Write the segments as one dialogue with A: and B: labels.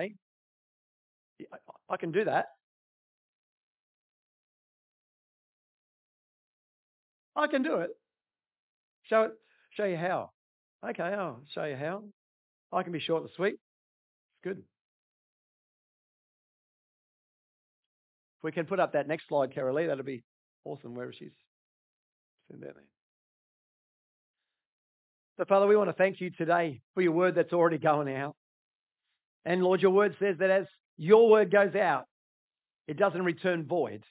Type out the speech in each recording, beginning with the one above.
A: hey? I, can do that. I can do it. Show it. Show you how. Okay, I'll show you how. I can be short and sweet. It's good. If we can put up that next slide, Carolee, that'd be awesome. Where she's that there. So, Father, we want to thank you today for your word that's already going out. And Lord, your word says that as your word goes out, it doesn't return void,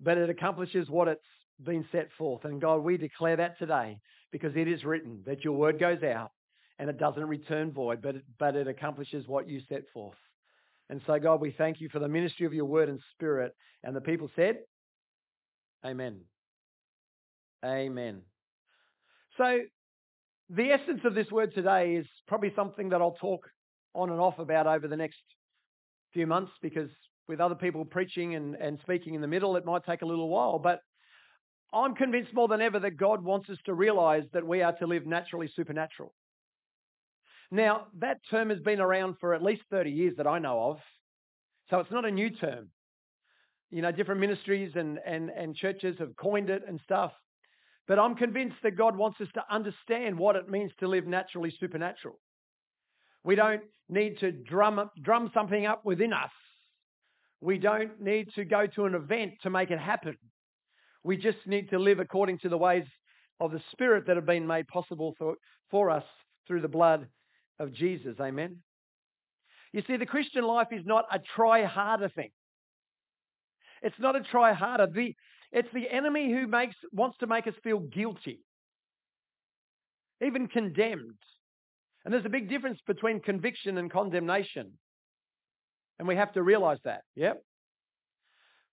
A: but it accomplishes what it's been set forth. And God, we declare that today because it is written that your word goes out and it doesn't return void, but it, but it accomplishes what you set forth. And so, God, we thank you for the ministry of your word and spirit. And the people said, Amen. Amen. So, the essence of this word today is probably something that I'll talk on and off about over the next few months because with other people preaching and, and speaking in the middle, it might take a little while. But I'm convinced more than ever that God wants us to realize that we are to live naturally supernatural. Now, that term has been around for at least 30 years that I know of. So it's not a new term. You know, different ministries and, and, and churches have coined it and stuff. But I'm convinced that God wants us to understand what it means to live naturally supernatural. We don't need to drum, drum something up within us. We don't need to go to an event to make it happen. We just need to live according to the ways of the Spirit that have been made possible for, for us through the blood of Jesus. Amen. You see, the Christian life is not a try harder thing. It's not a try harder. The, it's the enemy who makes, wants to make us feel guilty, even condemned. And there's a big difference between conviction and condemnation. And we have to realize that. Yep.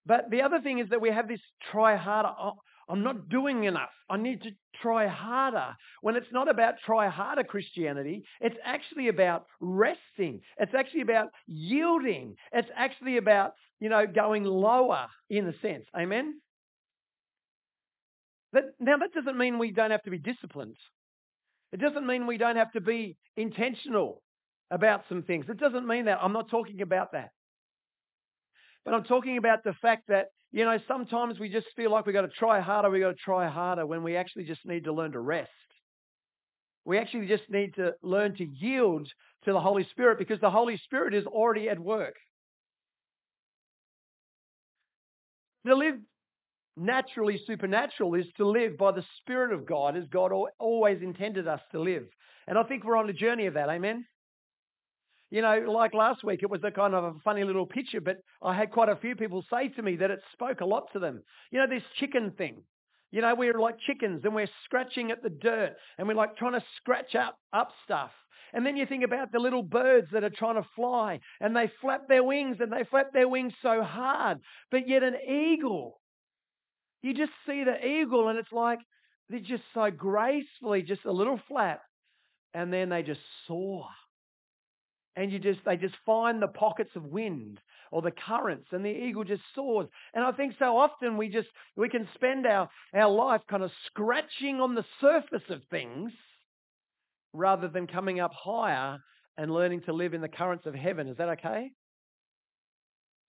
A: But the other thing is that we have this try harder. Oh, I'm not doing enough. I need to try harder. When it's not about try harder Christianity, it's actually about resting. It's actually about yielding. It's actually about, you know, going lower in a sense. Amen? That, now, that doesn't mean we don't have to be disciplined. It doesn't mean we don't have to be intentional about some things. It doesn't mean that. I'm not talking about that. But I'm talking about the fact that, you know, sometimes we just feel like we've got to try harder, we've got to try harder when we actually just need to learn to rest. We actually just need to learn to yield to the Holy Spirit because the Holy Spirit is already at work. To live naturally supernatural is to live by the Spirit of God as God always intended us to live. And I think we're on a journey of that. Amen. You know, like last week, it was a kind of a funny little picture, but I had quite a few people say to me that it spoke a lot to them. You know, this chicken thing. You know, we're like chickens and we're scratching at the dirt and we're like trying to scratch up, up stuff. And then you think about the little birds that are trying to fly and they flap their wings and they flap their wings so hard. But yet an eagle, you just see the eagle and it's like they're just so gracefully, just a little flap. And then they just soar. And you just they just find the pockets of wind or the currents and the eagle just soars. And i think so often we just we can spend our our life kind of scratching on the surface of things rather than coming up higher and learning to live in the currents of heaven. Is that okay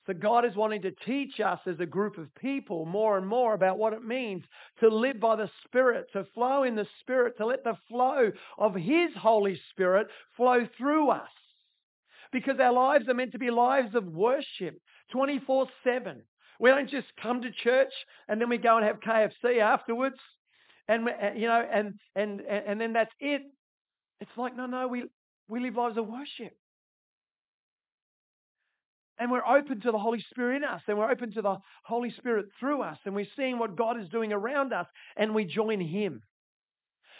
A: so God is wanting to teach us as a group of people more and more about what it means to live by the Spirit, to flow in the Spirit, to let the flow of His Holy Spirit flow through us because our lives are meant to be lives of worship 24 7. We don't just come to church and then we go and have KFC afterwards and, you know, and, and, and then that's it. It's like, no, no, we, we live lives of worship. And we're open to the Holy Spirit in us, and we're open to the Holy Spirit through us, and we're seeing what God is doing around us, and we join Him.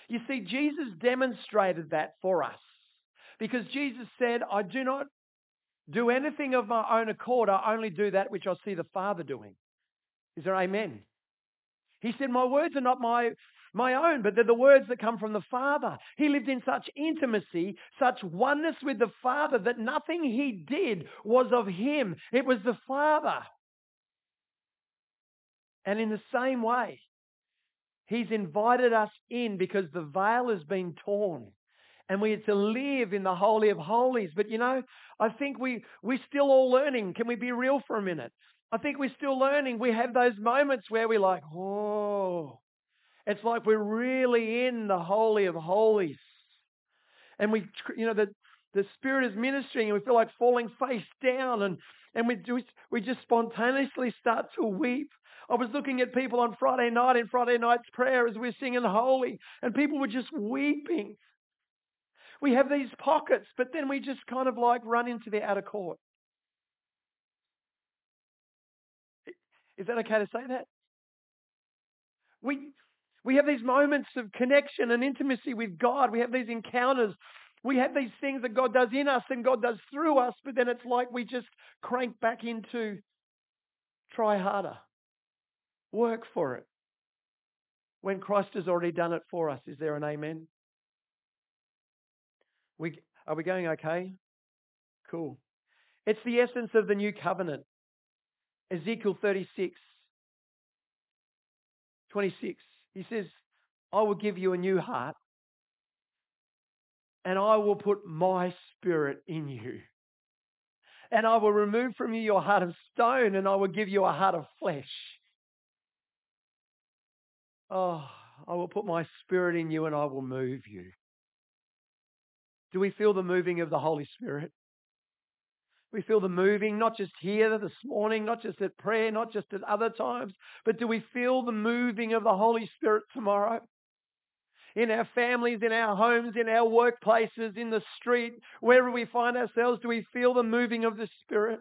A: You see, Jesus demonstrated that for us. Because Jesus said, I do not do anything of my own accord. I only do that which I see the Father doing. Is there amen? He said, My words are not my, my own, but they're the words that come from the Father. He lived in such intimacy, such oneness with the Father that nothing he did was of him. It was the Father. And in the same way, he's invited us in because the veil has been torn and we are to live in the Holy of Holies. But you know, I think we, we're still all learning. Can we be real for a minute? I think we're still learning. We have those moments where we're like, oh, it's like we're really in the Holy of Holies. And we, you know, the, the Spirit is ministering and we feel like falling face down and, and we, do, we just spontaneously start to weep. I was looking at people on Friday night in Friday night's prayer as we are singing Holy and people were just weeping. We have these pockets, but then we just kind of like run into the outer court. Is that okay to say that? We, we have these moments of connection and intimacy with God. We have these encounters. We have these things that God does in us and God does through us, but then it's like we just crank back into try harder, work for it. When Christ has already done it for us, is there an amen? We, are we going okay? Cool. It's the essence of the new covenant. Ezekiel 36, 26. He says, I will give you a new heart and I will put my spirit in you. And I will remove from you your heart of stone and I will give you a heart of flesh. Oh, I will put my spirit in you and I will move you. Do we feel the moving of the Holy Spirit? We feel the moving, not just here this morning, not just at prayer, not just at other times, but do we feel the moving of the Holy Spirit tomorrow? In our families, in our homes, in our workplaces, in the street, wherever we find ourselves, do we feel the moving of the Spirit?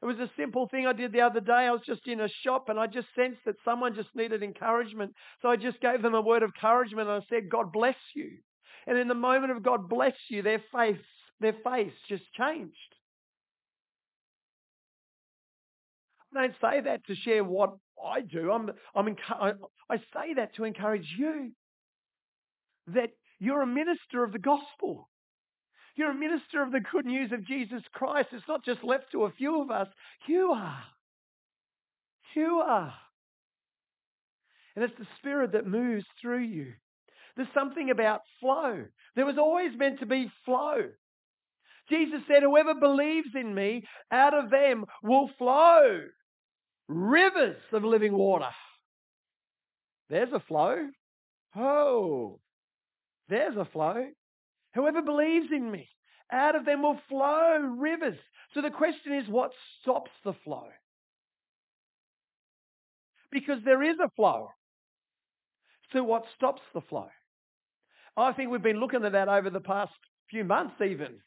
A: It was a simple thing I did the other day. I was just in a shop and I just sensed that someone just needed encouragement. So I just gave them a word of encouragement and I said, God bless you. And in the moment of God bless you, their face, their face just changed. I don't say that to share what I do. I'm, I'm, I say that to encourage you that you're a minister of the gospel. You're a minister of the good news of Jesus Christ. It's not just left to a few of us. You are. You are. And it's the Spirit that moves through you. There's something about flow. There was always meant to be flow. Jesus said, Whoever believes in me, out of them will flow rivers of living water. There's a flow. Oh, there's a flow. Whoever believes in me, out of them will flow rivers. So the question is, what stops the flow? Because there is a flow. So what stops the flow? I think we've been looking at that over the past few months even.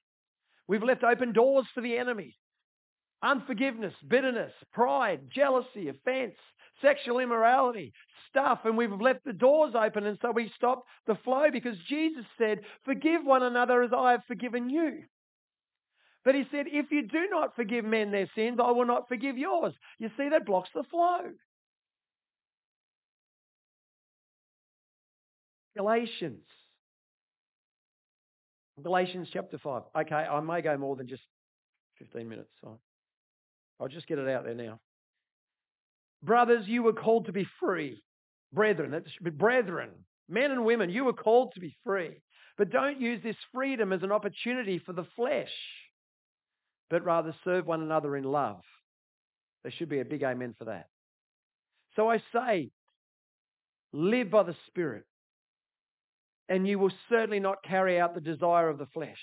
A: We've left open doors for the enemy unforgiveness, bitterness, pride, jealousy, offense, sexual immorality, stuff, and we've left the doors open, and so we stopped the flow because Jesus said, Forgive one another as I have forgiven you. But he said, If you do not forgive men their sins, I will not forgive yours. You see, that blocks the flow. Galatians. Galatians chapter 5. Okay, I may go more than just 15 minutes. I'll just get it out there now. Brothers, you were called to be free. Brethren, that should be brethren, men and women, you were called to be free. But don't use this freedom as an opportunity for the flesh, but rather serve one another in love. There should be a big amen for that. So I say, live by the Spirit, and you will certainly not carry out the desire of the flesh.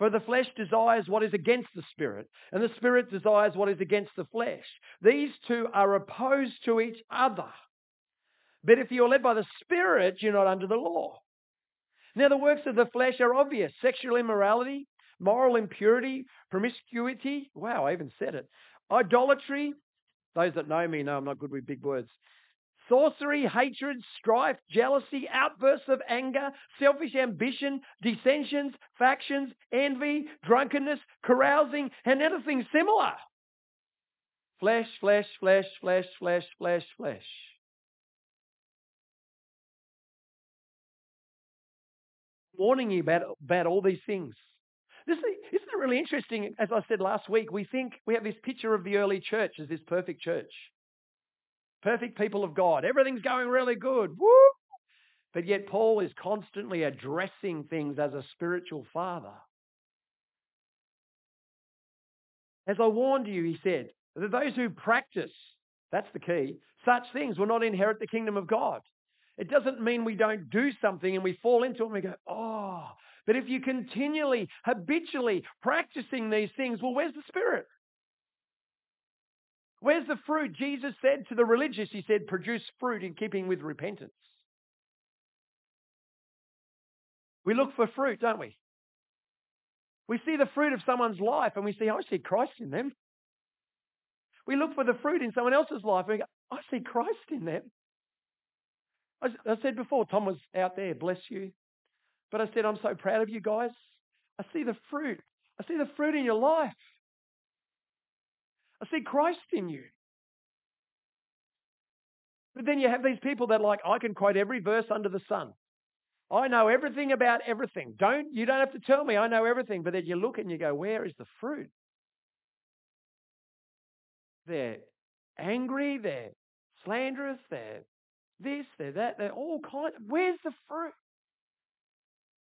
A: For the flesh desires what is against the spirit, and the spirit desires what is against the flesh. These two are opposed to each other. But if you're led by the spirit, you're not under the law. Now, the works of the flesh are obvious sexual immorality, moral impurity, promiscuity. Wow, I even said it. Idolatry. Those that know me know I'm not good with big words sorcery, hatred, strife, jealousy, outbursts of anger, selfish ambition, dissensions, factions, envy, drunkenness, carousing, and anything similar. Flesh, flesh, flesh, flesh, flesh, flesh, flesh. Warning you about, about all these things. This, isn't it really interesting? As I said last week, we think we have this picture of the early church as this perfect church perfect people of God. Everything's going really good. Woo! But yet, Paul is constantly addressing things as a spiritual father. As I warned you, he said, that those who practice, that's the key, such things will not inherit the kingdom of God. It doesn't mean we don't do something and we fall into it and we go, oh. But if you continually, habitually practicing these things, well, where's the Spirit? Where's the fruit? Jesus said to the religious, He said, produce fruit in keeping with repentance. We look for fruit, don't we? We see the fruit of someone's life and we see, I see Christ in them. We look for the fruit in someone else's life and we go, I see Christ in them. I, I said before, Tom was out there, bless you. But I said, I'm so proud of you guys. I see the fruit. I see the fruit in your life. I see Christ in you. But then you have these people that like, I can quote every verse under the sun. I know everything about everything. Don't you don't have to tell me I know everything, but then you look and you go, where is the fruit? They're angry, they're slanderous, they're this, they're that, they're all kind. Where's the fruit?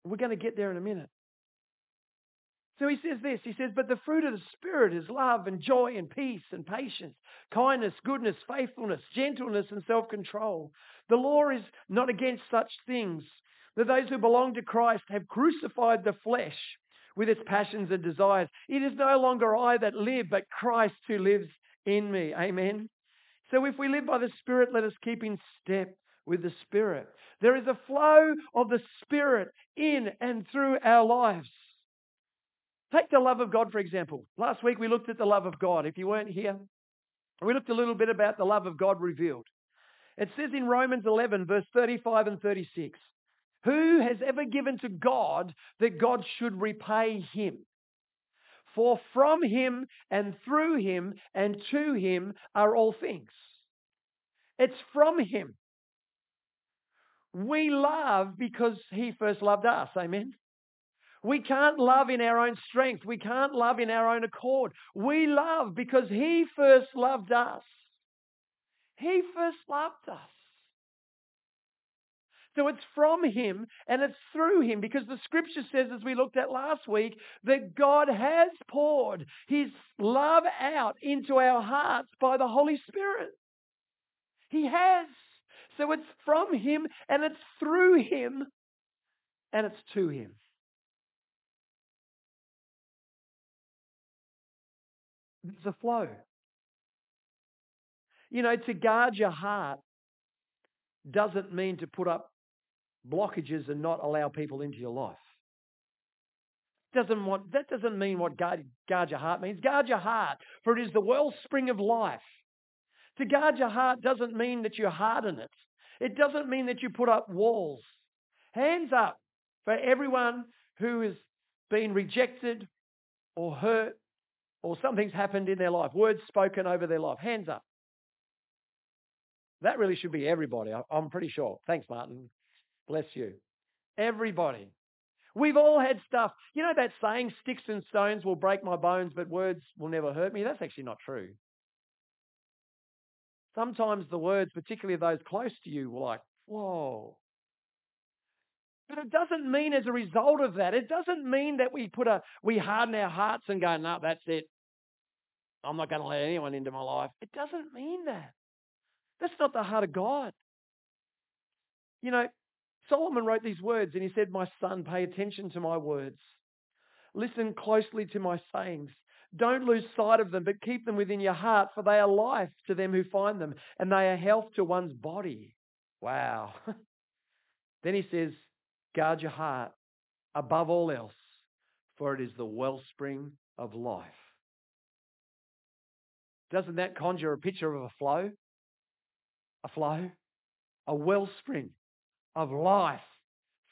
A: We're going to get there in a minute. So he says this. He says, But the fruit of the Spirit is love and joy and peace and patience, kindness, goodness, faithfulness, gentleness, and self control. The law is not against such things that those who belong to Christ have crucified the flesh with its passions and desires. It is no longer I that live, but Christ who lives in me. Amen. So if we live by the Spirit, let us keep in step with the Spirit. There is a flow of the Spirit in and through our lives. Take the love of God, for example. Last week we looked at the love of God. If you weren't here, we looked a little bit about the love of God revealed. It says in Romans 11, verse 35 and 36 who has ever given to God that God should repay him? For from him and through him and to him are all things. It's from him. We love because he first loved us. Amen. We can't love in our own strength. We can't love in our own accord. We love because he first loved us. He first loved us. So it's from Him and it's through Him because the scripture says, as we looked at last week, that God has poured His love out into our hearts by the Holy Spirit. He has. So it's from Him and it's through Him and it's to Him. There's a flow. You know, to guard your heart doesn't mean to put up blockages and not allow people into your life. Doesn't want, that doesn't mean what guard, guard your heart means. Guard your heart, for it is the wellspring of life. To guard your heart doesn't mean that you harden it. It doesn't mean that you put up walls. Hands up for everyone who has been rejected or hurt or something's happened in their life, words spoken over their life. Hands up. That really should be everybody, I'm pretty sure. Thanks, Martin. Bless you. Everybody. We've all had stuff. You know that saying, sticks and stones will break my bones, but words will never hurt me? That's actually not true. Sometimes the words, particularly those close to you, were like, whoa. But it doesn't mean as a result of that, it doesn't mean that we put a we harden our hearts and go, no, that's it. I'm not going to let anyone into my life. It doesn't mean that. That's not the heart of God. You know, Solomon wrote these words and he said, My son, pay attention to my words. Listen closely to my sayings. Don't lose sight of them, but keep them within your heart, for they are life to them who find them, and they are health to one's body. Wow. then he says, Guard your heart above all else, for it is the wellspring of life. Doesn't that conjure a picture of a flow? A flow? A wellspring of life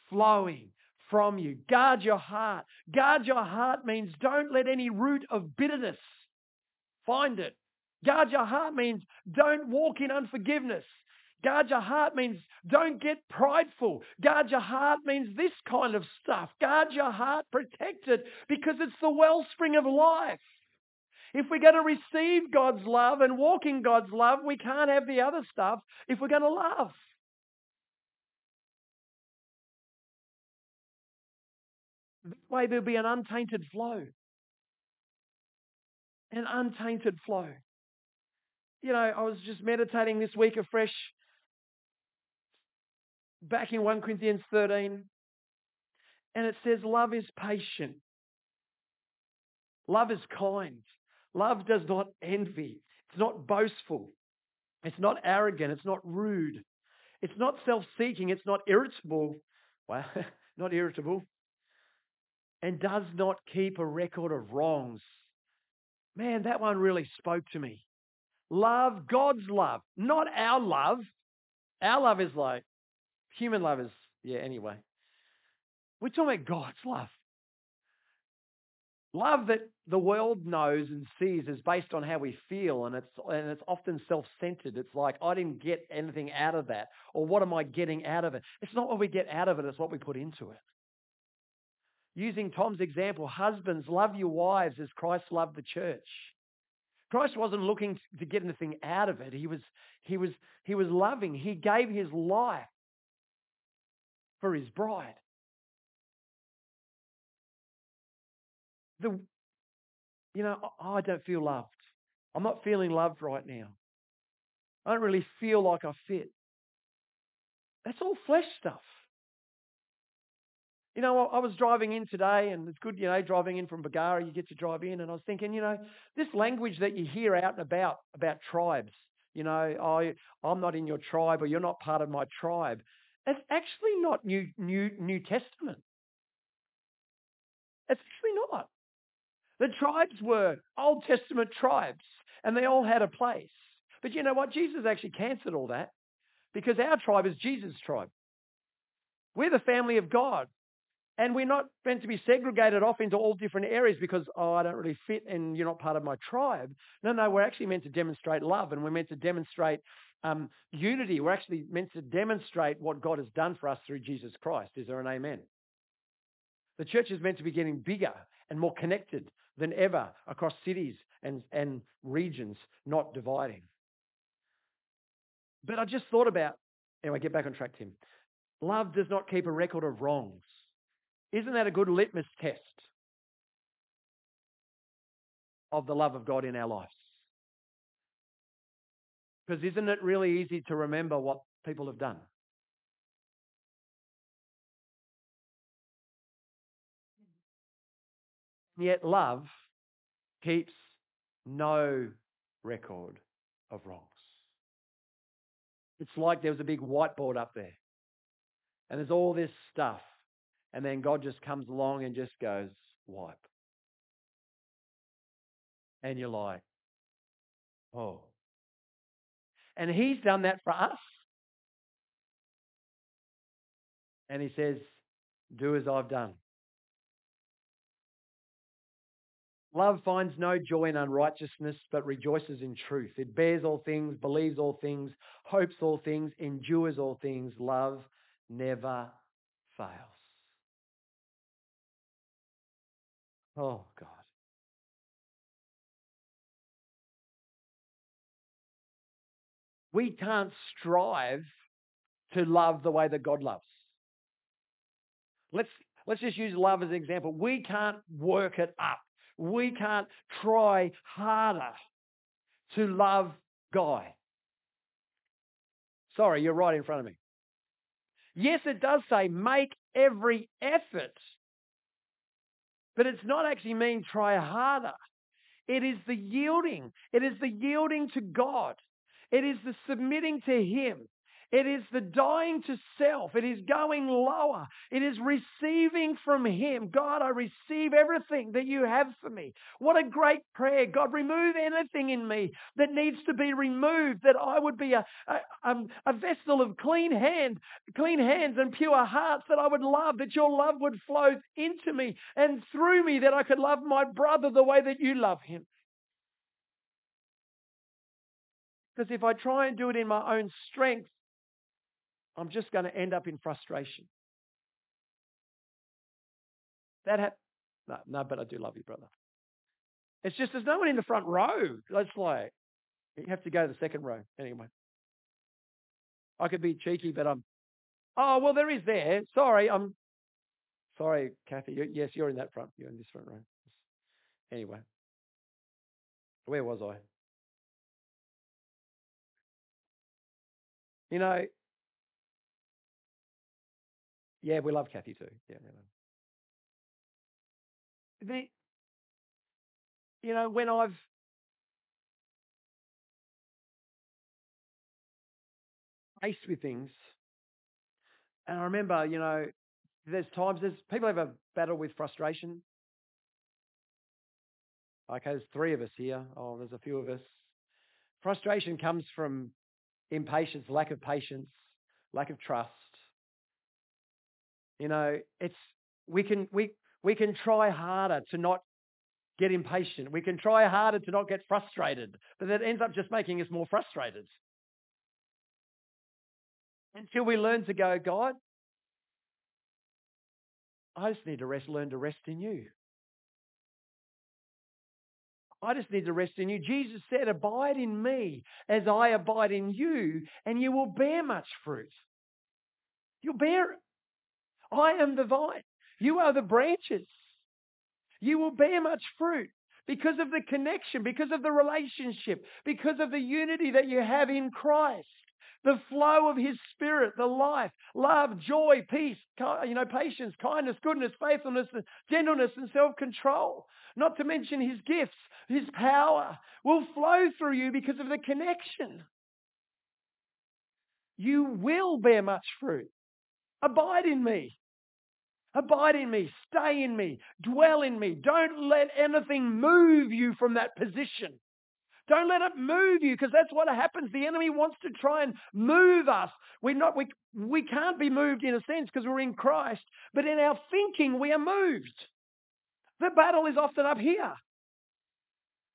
A: flowing from you. Guard your heart. Guard your heart means don't let any root of bitterness find it. Guard your heart means don't walk in unforgiveness. Guard your heart means don't get prideful. Guard your heart means this kind of stuff. Guard your heart, protect it, because it's the wellspring of life. If we're going to receive God's love and walk in God's love, we can't have the other stuff if we're going to love. That way there'll be an untainted flow. An untainted flow. You know, I was just meditating this week afresh back in 1 Corinthians 13, and it says, Love is patient. Love is kind. Love does not envy. It's not boastful. It's not arrogant. It's not rude. It's not self seeking. It's not irritable. Well, not irritable. And does not keep a record of wrongs. Man, that one really spoke to me. Love, God's love, not our love. Our love is like, human love is, yeah, anyway. We're talking about God's love. Love that the world knows and sees is based on how we feel, and it's and it's often self-centered. It's like I didn't get anything out of that, or what am I getting out of it? It's not what we get out of it; it's what we put into it. Using Tom's example, husbands love your wives as Christ loved the church. Christ wasn't looking to get anything out of it. He was he was he was loving. He gave his life for his bride. the, you know, oh, I don't feel loved. I'm not feeling loved right now. I don't really feel like I fit. That's all flesh stuff. You know, I was driving in today, and it's good, you know, driving in from Bargara, you get to drive in, and I was thinking, you know, this language that you hear out and about about tribes, you know, I, I'm not in your tribe, or you're not part of my tribe. It's actually not New New New Testament. It's actually not. The tribes were Old Testament tribes, and they all had a place. But you know what? Jesus actually cancelled all that because our tribe is Jesus' tribe. We're the family of God. And we're not meant to be segregated off into all different areas because, oh, I don't really fit and you're not part of my tribe. No, no, we're actually meant to demonstrate love and we're meant to demonstrate um, unity. We're actually meant to demonstrate what God has done for us through Jesus Christ. Is there an amen? The church is meant to be getting bigger and more connected than ever across cities and, and regions, not dividing. But I just thought about, anyway, get back on track, Tim. Love does not keep a record of wrongs. Isn't that a good litmus test of the love of God in our lives? Because isn't it really easy to remember what people have done? Yet love keeps no record of wrongs. It's like there was a big whiteboard up there. And there's all this stuff. And then God just comes along and just goes, wipe. And you're like, oh. And he's done that for us. And he says, do as I've done. Love finds no joy in unrighteousness, but rejoices in truth. It bears all things, believes all things, hopes all things, endures all things. Love never fails. Oh, God. We can't strive to love the way that God loves. Let's, let's just use love as an example. We can't work it up. We can't try harder to love God. Sorry, you're right in front of me. Yes, it does say make every effort, but it's not actually mean try harder. It is the yielding. It is the yielding to God. It is the submitting to Him. It is the dying to self. It is going lower. It is receiving from Him. God, I receive everything that you have for me. What a great prayer. God, remove anything in me that needs to be removed, that I would be a, a, um, a vessel of clean hand, clean hands and pure hearts, that I would love, that your love would flow into me and through me, that I could love my brother the way that you love him. Because if I try and do it in my own strength, I'm just going to end up in frustration. That ha- no, no, but I do love you, brother. It's just there's no one in the front row. That's like you have to go to the second row anyway. I could be cheeky, but I'm. Oh well, there is there. Sorry, I'm. Sorry, Kathy. You, yes, you're in that front. You're in this front row. Anyway, where was I? You know, yeah, we love Kathy too. Yeah, love. The, you know, when I've faced with things, and I remember, you know, there's times there's people have a battle with frustration. Okay, there's three of us here. Oh, there's a few of us. Frustration comes from impatience, lack of patience, lack of trust. You know, it's we can we we can try harder to not get impatient. We can try harder to not get frustrated, but that ends up just making us more frustrated. Until we learn to go, God, I just need to rest, learn to rest in you. I just need to rest in you. Jesus said, Abide in me as I abide in you, and you will bear much fruit. You'll bear it. I am the vine. You are the branches. You will bear much fruit because of the connection, because of the relationship, because of the unity that you have in Christ the flow of his spirit, the life, love, joy, peace, you know, patience, kindness, goodness, faithfulness, gentleness, and self-control. Not to mention his gifts, his power will flow through you because of the connection. You will bear much fruit. Abide in me. Abide in me. Stay in me. Dwell in me. Don't let anything move you from that position. Don't let it move you because that's what happens. The enemy wants to try and move us. We're not, we, we can't be moved in a sense because we're in Christ, but in our thinking, we are moved. The battle is often up here.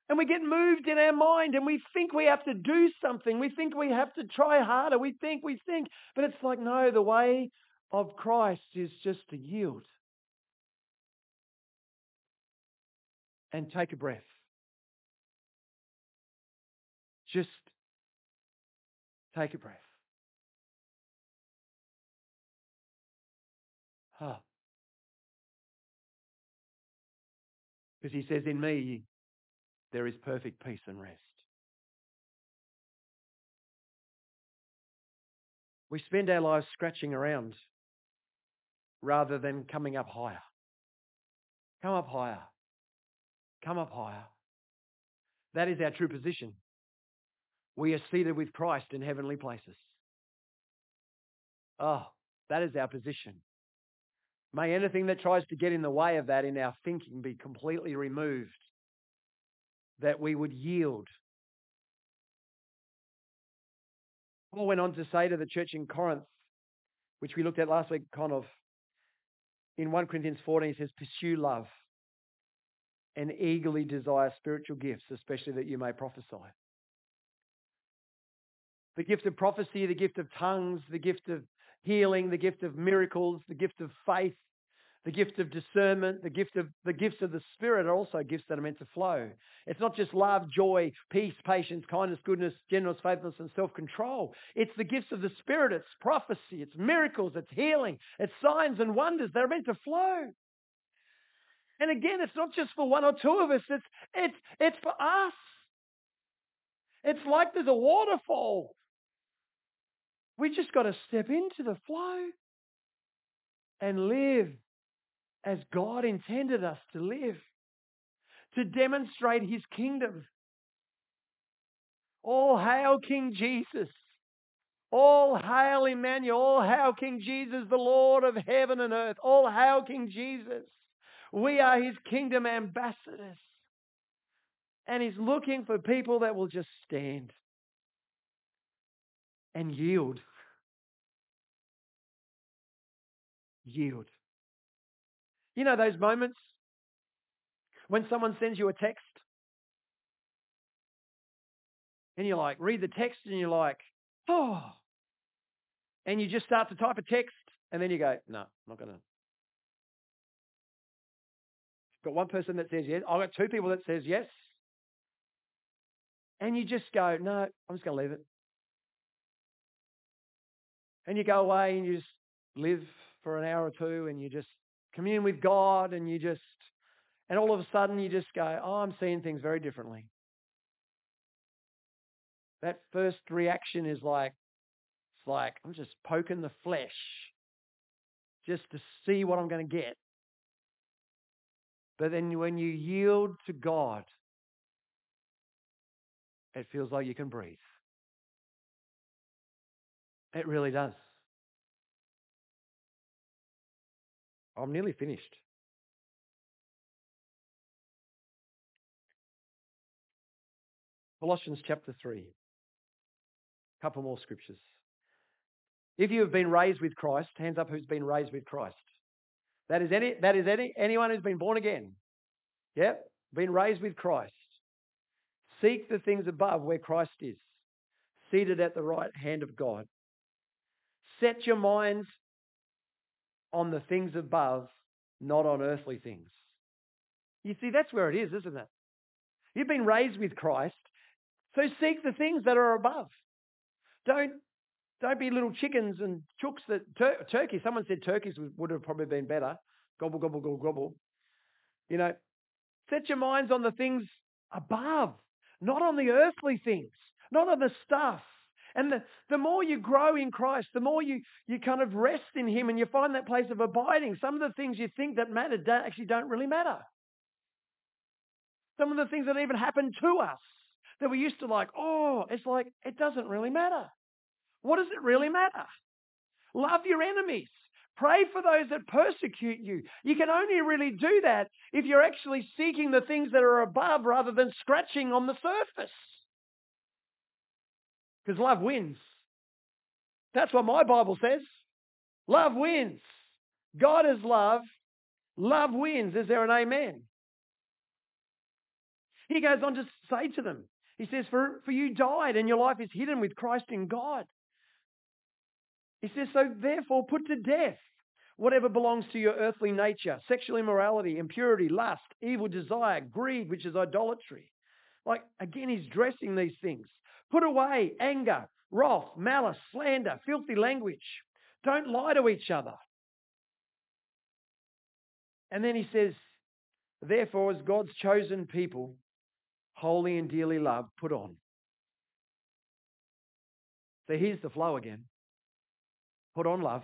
A: And we get moved in our mind and we think we have to do something. We think we have to try harder. We think, we think. But it's like, no, the way of Christ is just to yield and take a breath. Just take a breath. Huh. Because he says, In me there is perfect peace and rest. We spend our lives scratching around rather than coming up higher. Come up higher. Come up higher. That is our true position. We are seated with Christ in heavenly places. Oh, that is our position. May anything that tries to get in the way of that in our thinking be completely removed. That we would yield. Paul went on to say to the church in Corinth, which we looked at last week, kind of in 1 Corinthians 14, he says, Pursue love and eagerly desire spiritual gifts, especially that you may prophesy the gift of prophecy, the gift of tongues, the gift of healing, the gift of miracles, the gift of faith, the gift of discernment, the gift of the gifts of the spirit are also gifts that are meant to flow. It's not just love, joy, peace, patience, kindness, goodness, gentleness, faithfulness, and self-control. It's the gifts of the spirit. It's prophecy. It's miracles. It's healing. It's signs and wonders They're meant to flow. And again, it's not just for one or two of us. It's it's it's for us. It's like there's a waterfall we just got to step into the flow and live as God intended us to live, to demonstrate his kingdom. All hail King Jesus. All hail Emmanuel. All hail King Jesus, the Lord of heaven and earth. All hail King Jesus. We are his kingdom ambassadors. And he's looking for people that will just stand and yield yield. You know those moments when someone sends you a text and you're like, read the text and you're like, oh, and you just start to type a text and then you go, no, I'm not going to. Got one person that says yes. I've got two people that says yes. And you just go, no, I'm just going to leave it. And you go away and you just live for an hour or two and you just commune with God and you just, and all of a sudden you just go, oh, I'm seeing things very differently. That first reaction is like, it's like, I'm just poking the flesh just to see what I'm going to get. But then when you yield to God, it feels like you can breathe. It really does. I'm nearly finished. Colossians chapter 3. A couple more scriptures. If you have been raised with Christ, hands up who's been raised with Christ. That is any that is any anyone who's been born again. Yep, been raised with Christ. Seek the things above where Christ is, seated at the right hand of God. Set your minds on the things above, not on earthly things. You see, that's where it is, isn't it? You've been raised with Christ, so seek the things that are above. Don't don't be little chickens and chooks that tur- turkey. Someone said turkeys would have probably been better. Gobble gobble gobble gobble. You know, set your minds on the things above, not on the earthly things, not on the stuff. And the, the more you grow in Christ, the more you, you kind of rest in Him and you find that place of abiding. Some of the things you think that matter don't, actually don't really matter. Some of the things that even happen to us that we used to like, oh, it's like, it doesn't really matter. What does it really matter? Love your enemies. Pray for those that persecute you. You can only really do that if you're actually seeking the things that are above rather than scratching on the surface. Because love wins. That's what my Bible says. Love wins. God is love. Love wins. Is there an amen? He goes on to say to them, he says, for, for you died and your life is hidden with Christ in God. He says, so therefore put to death whatever belongs to your earthly nature, sexual immorality, impurity, lust, evil desire, greed, which is idolatry. Like, again, he's dressing these things. Put away anger, wrath, malice, slander, filthy language. Don't lie to each other. And then he says, Therefore, as God's chosen people, holy and dearly loved, put on. So here's the flow again. Put on love.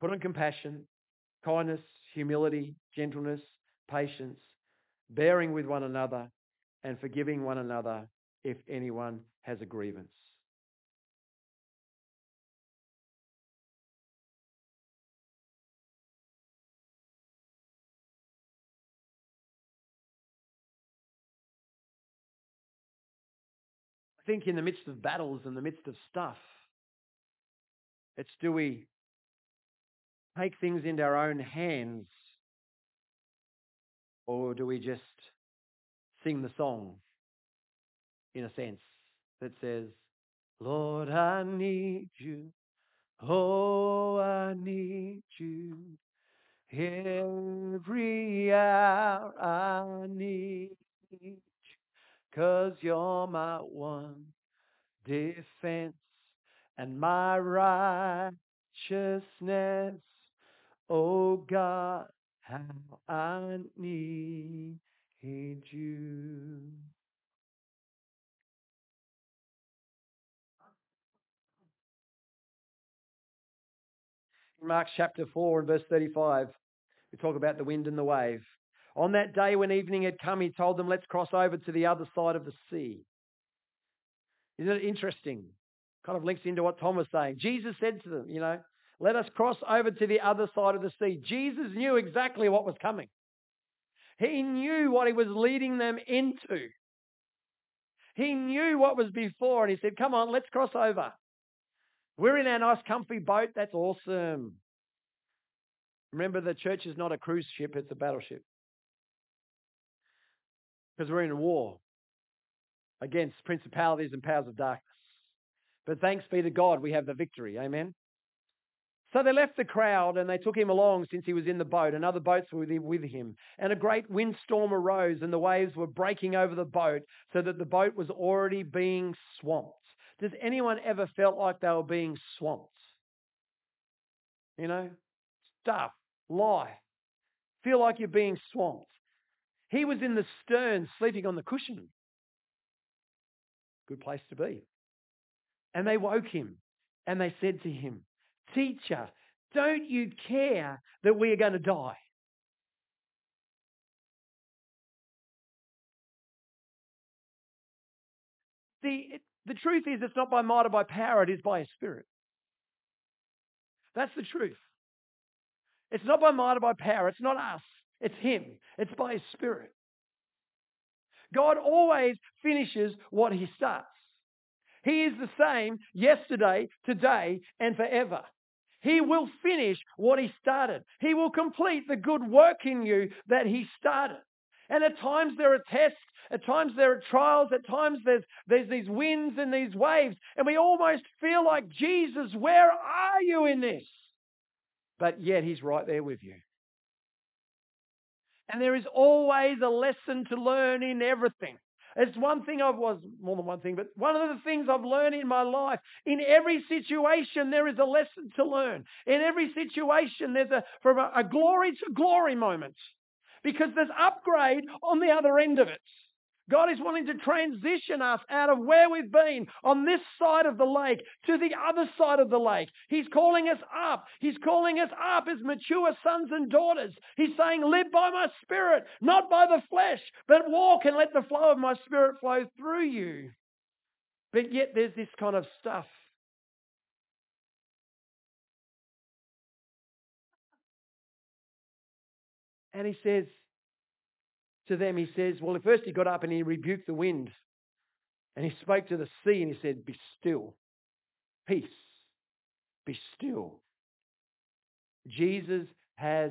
A: Put on compassion, kindness, humility, gentleness, patience, bearing with one another, and forgiving one another if anyone has a grievance. I think in the midst of battles, in the midst of stuff, it's do we take things into our own hands or do we just sing the song in a sense, that says, Lord, I need you. Oh, I need you. Every hour I need you. Cause you're my one defense and my righteousness. Oh God, how I need you. Mark chapter 4 and verse 35, we talk about the wind and the wave. On that day when evening had come, he told them, let's cross over to the other side of the sea. Isn't it interesting? Kind of links into what Tom was saying. Jesus said to them, you know, let us cross over to the other side of the sea. Jesus knew exactly what was coming. He knew what he was leading them into. He knew what was before and he said, come on, let's cross over. We're in our nice comfy boat. That's awesome. Remember, the church is not a cruise ship, it's a battleship. Because we're in war against principalities and powers of darkness. But thanks be to God, we have the victory. Amen. So they left the crowd and they took him along since he was in the boat, and other boats were with him. And a great windstorm arose, and the waves were breaking over the boat, so that the boat was already being swamped. Does anyone ever felt like they were being swamped? You know, stuff, lie, feel like you're being swamped. He was in the stern, sleeping on the cushion. Good place to be. And they woke him and they said to him, Teacher, don't you care that we are going to die? The, the truth is, it's not by might or by power, it is by His Spirit. That's the truth. It's not by might or by power, it's not us, it's Him, it's by His Spirit. God always finishes what He starts. He is the same yesterday, today, and forever. He will finish what he started. He will complete the good work in you that he started. And at times there are tests, at times there are trials, at times there's, there's these winds and these waves, and we almost feel like, Jesus, where are you in this? But yet he's right there with you. And there is always a lesson to learn in everything. It's one thing I've was more than one thing, but one of the things I've learned in my life. In every situation, there is a lesson to learn. In every situation, there's a from a, a glory to glory moment, because there's upgrade on the other end of it. God is wanting to transition us out of where we've been on this side of the lake to the other side of the lake. He's calling us up. He's calling us up as mature sons and daughters. He's saying, live by my spirit, not by the flesh, but walk and let the flow of my spirit flow through you. But yet there's this kind of stuff. And he says, to them, he says, well, at first he got up and he rebuked the wind. And he spoke to the sea and he said, be still. Peace. Be still. Jesus has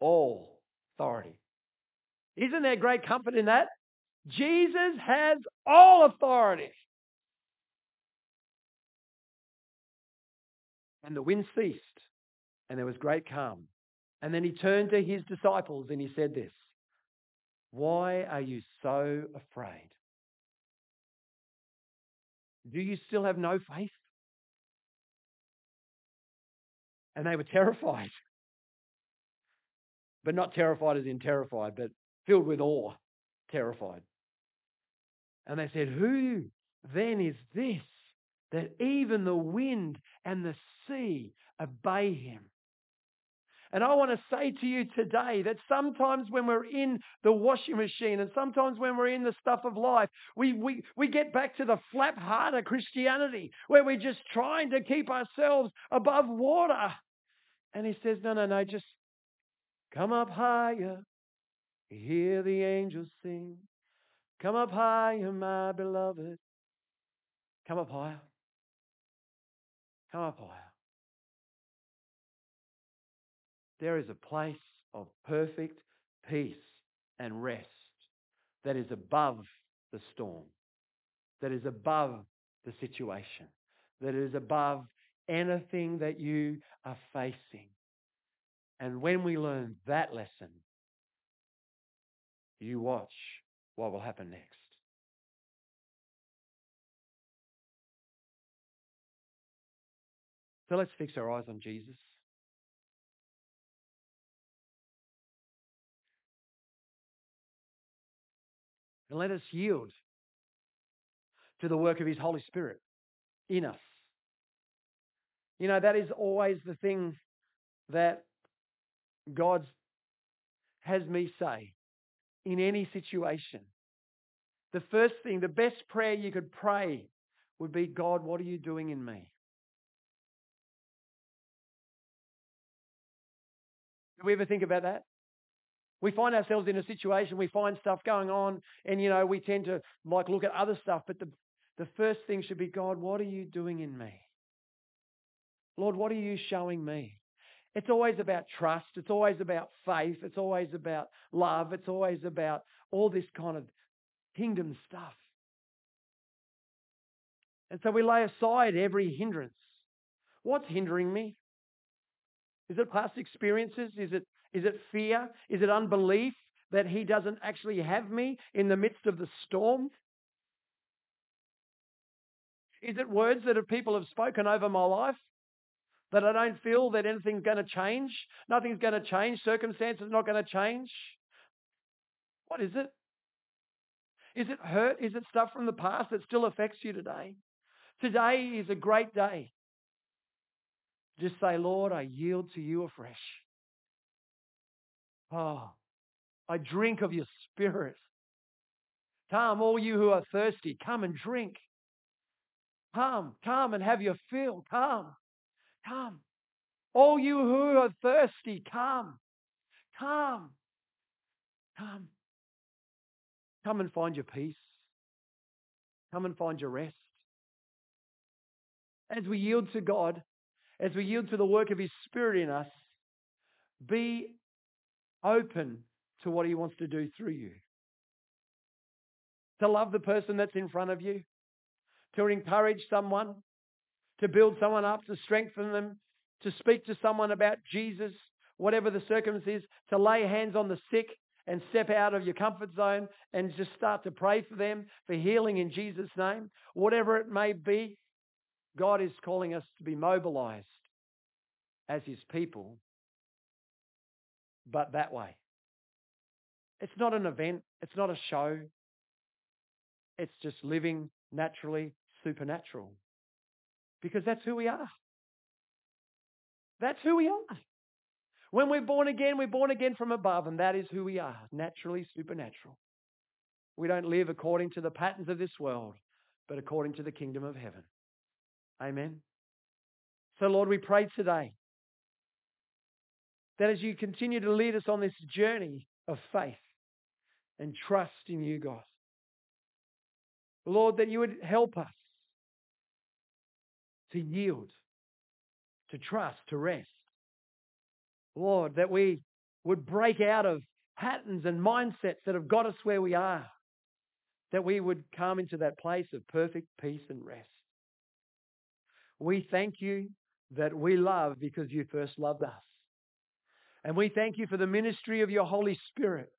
A: all authority. Isn't there great comfort in that? Jesus has all authority. And the wind ceased, and there was great calm. And then he turned to his disciples and he said this why are you so afraid? Do you still have no faith? And they were terrified. But not terrified as in terrified, but filled with awe, terrified. And they said, Who then is this that even the wind and the sea obey him? And I want to say to you today that sometimes when we're in the washing machine and sometimes when we're in the stuff of life, we, we, we get back to the flap harder Christianity where we're just trying to keep ourselves above water. And he says, no, no, no, just come up higher. Hear the angels sing. Come up higher, my beloved. Come up higher. Come up higher. There is a place of perfect peace and rest that is above the storm, that is above the situation, that is above anything that you are facing. And when we learn that lesson, you watch what will happen next. So let's fix our eyes on Jesus. And let us yield to the work of His Holy Spirit in us. You know, that is always the thing that God has me say in any situation. The first thing, the best prayer you could pray would be, God, what are you doing in me? Do we ever think about that? We find ourselves in a situation, we find stuff going on, and you know, we tend to like look at other stuff, but the, the first thing should be, God, what are you doing in me? Lord, what are you showing me? It's always about trust. It's always about faith. It's always about love. It's always about all this kind of kingdom stuff. And so we lay aside every hindrance. What's hindering me? Is it past experiences? Is it is it fear? Is it unbelief that he doesn't actually have me in the midst of the storm? Is it words that people have spoken over my life? that I don't feel that anything's going to change. Nothing's going to change. Circumstances are not going to change. What is it? Is it hurt? Is it stuff from the past that still affects you today? Today is a great day. Just say, Lord, I yield to you afresh. Oh, I drink of your spirit. Come, all you who are thirsty, come and drink. Come, come and have your fill. Come, come. All you who are thirsty, come, come, come. Come and find your peace. Come and find your rest. As we yield to God, as we yield to the work of His Spirit in us, be open to what He wants to do through you. To love the person that's in front of you, to encourage someone, to build someone up, to strengthen them, to speak to someone about Jesus, whatever the circumstances, to lay hands on the sick and step out of your comfort zone and just start to pray for them for healing in Jesus' name. Whatever it may be, God is calling us to be mobilized as his people, but that way. It's not an event. It's not a show. It's just living naturally supernatural. Because that's who we are. That's who we are. When we're born again, we're born again from above, and that is who we are, naturally supernatural. We don't live according to the patterns of this world, but according to the kingdom of heaven. Amen. So, Lord, we pray today that as you continue to lead us on this journey of faith and trust in you, God, Lord, that you would help us to yield, to trust, to rest. Lord, that we would break out of patterns and mindsets that have got us where we are, that we would come into that place of perfect peace and rest. We thank you that we love because you first loved us. And we thank you for the ministry of your Holy Spirit.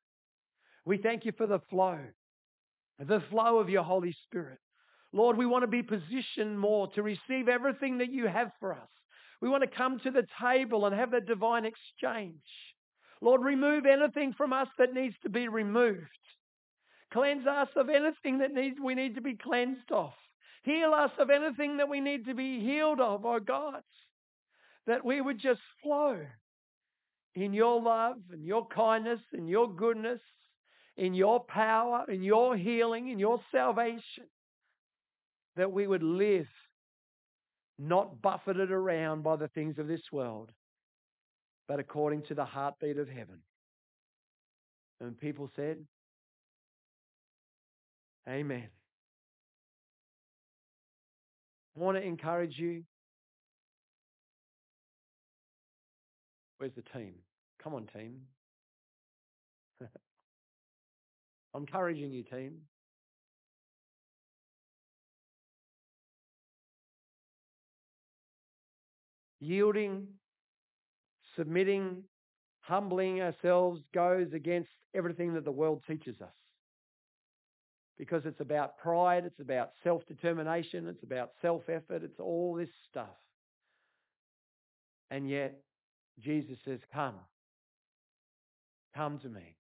A: We thank you for the flow, the flow of your Holy Spirit. Lord, we want to be positioned more to receive everything that you have for us. We want to come to the table and have that divine exchange. Lord, remove anything from us that needs to be removed. Cleanse us of anything that needs, we need to be cleansed of. Heal us of anything that we need to be healed of, oh God. That we would just flow in your love and your kindness and your goodness, in your power, in your healing, in your salvation. That we would live not buffeted around by the things of this world, but according to the heartbeat of heaven. And people said, Amen. I want to encourage you. Where's the team? Come on, team. I'm encouraging you, team. Yielding, submitting, humbling ourselves goes against everything that the world teaches us because it's about pride, it's about self determination, it's about self effort, it's all this stuff. And yet, Jesus says, Come, come to me.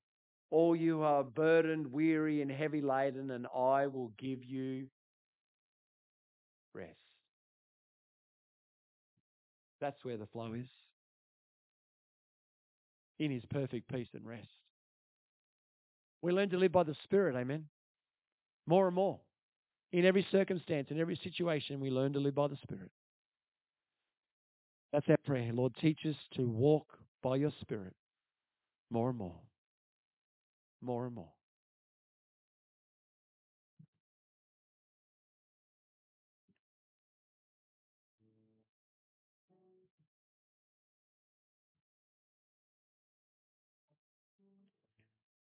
A: All you are burdened, weary, and heavy laden, and I will give you rest. That's where the flow is. In his perfect peace and rest. We learn to live by the Spirit, amen more and more. In every circumstance, in every situation, we learn to live by the Spirit. That's our prayer. Lord, teach us to walk by your Spirit more and more. More and more.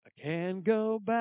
A: I can't go back.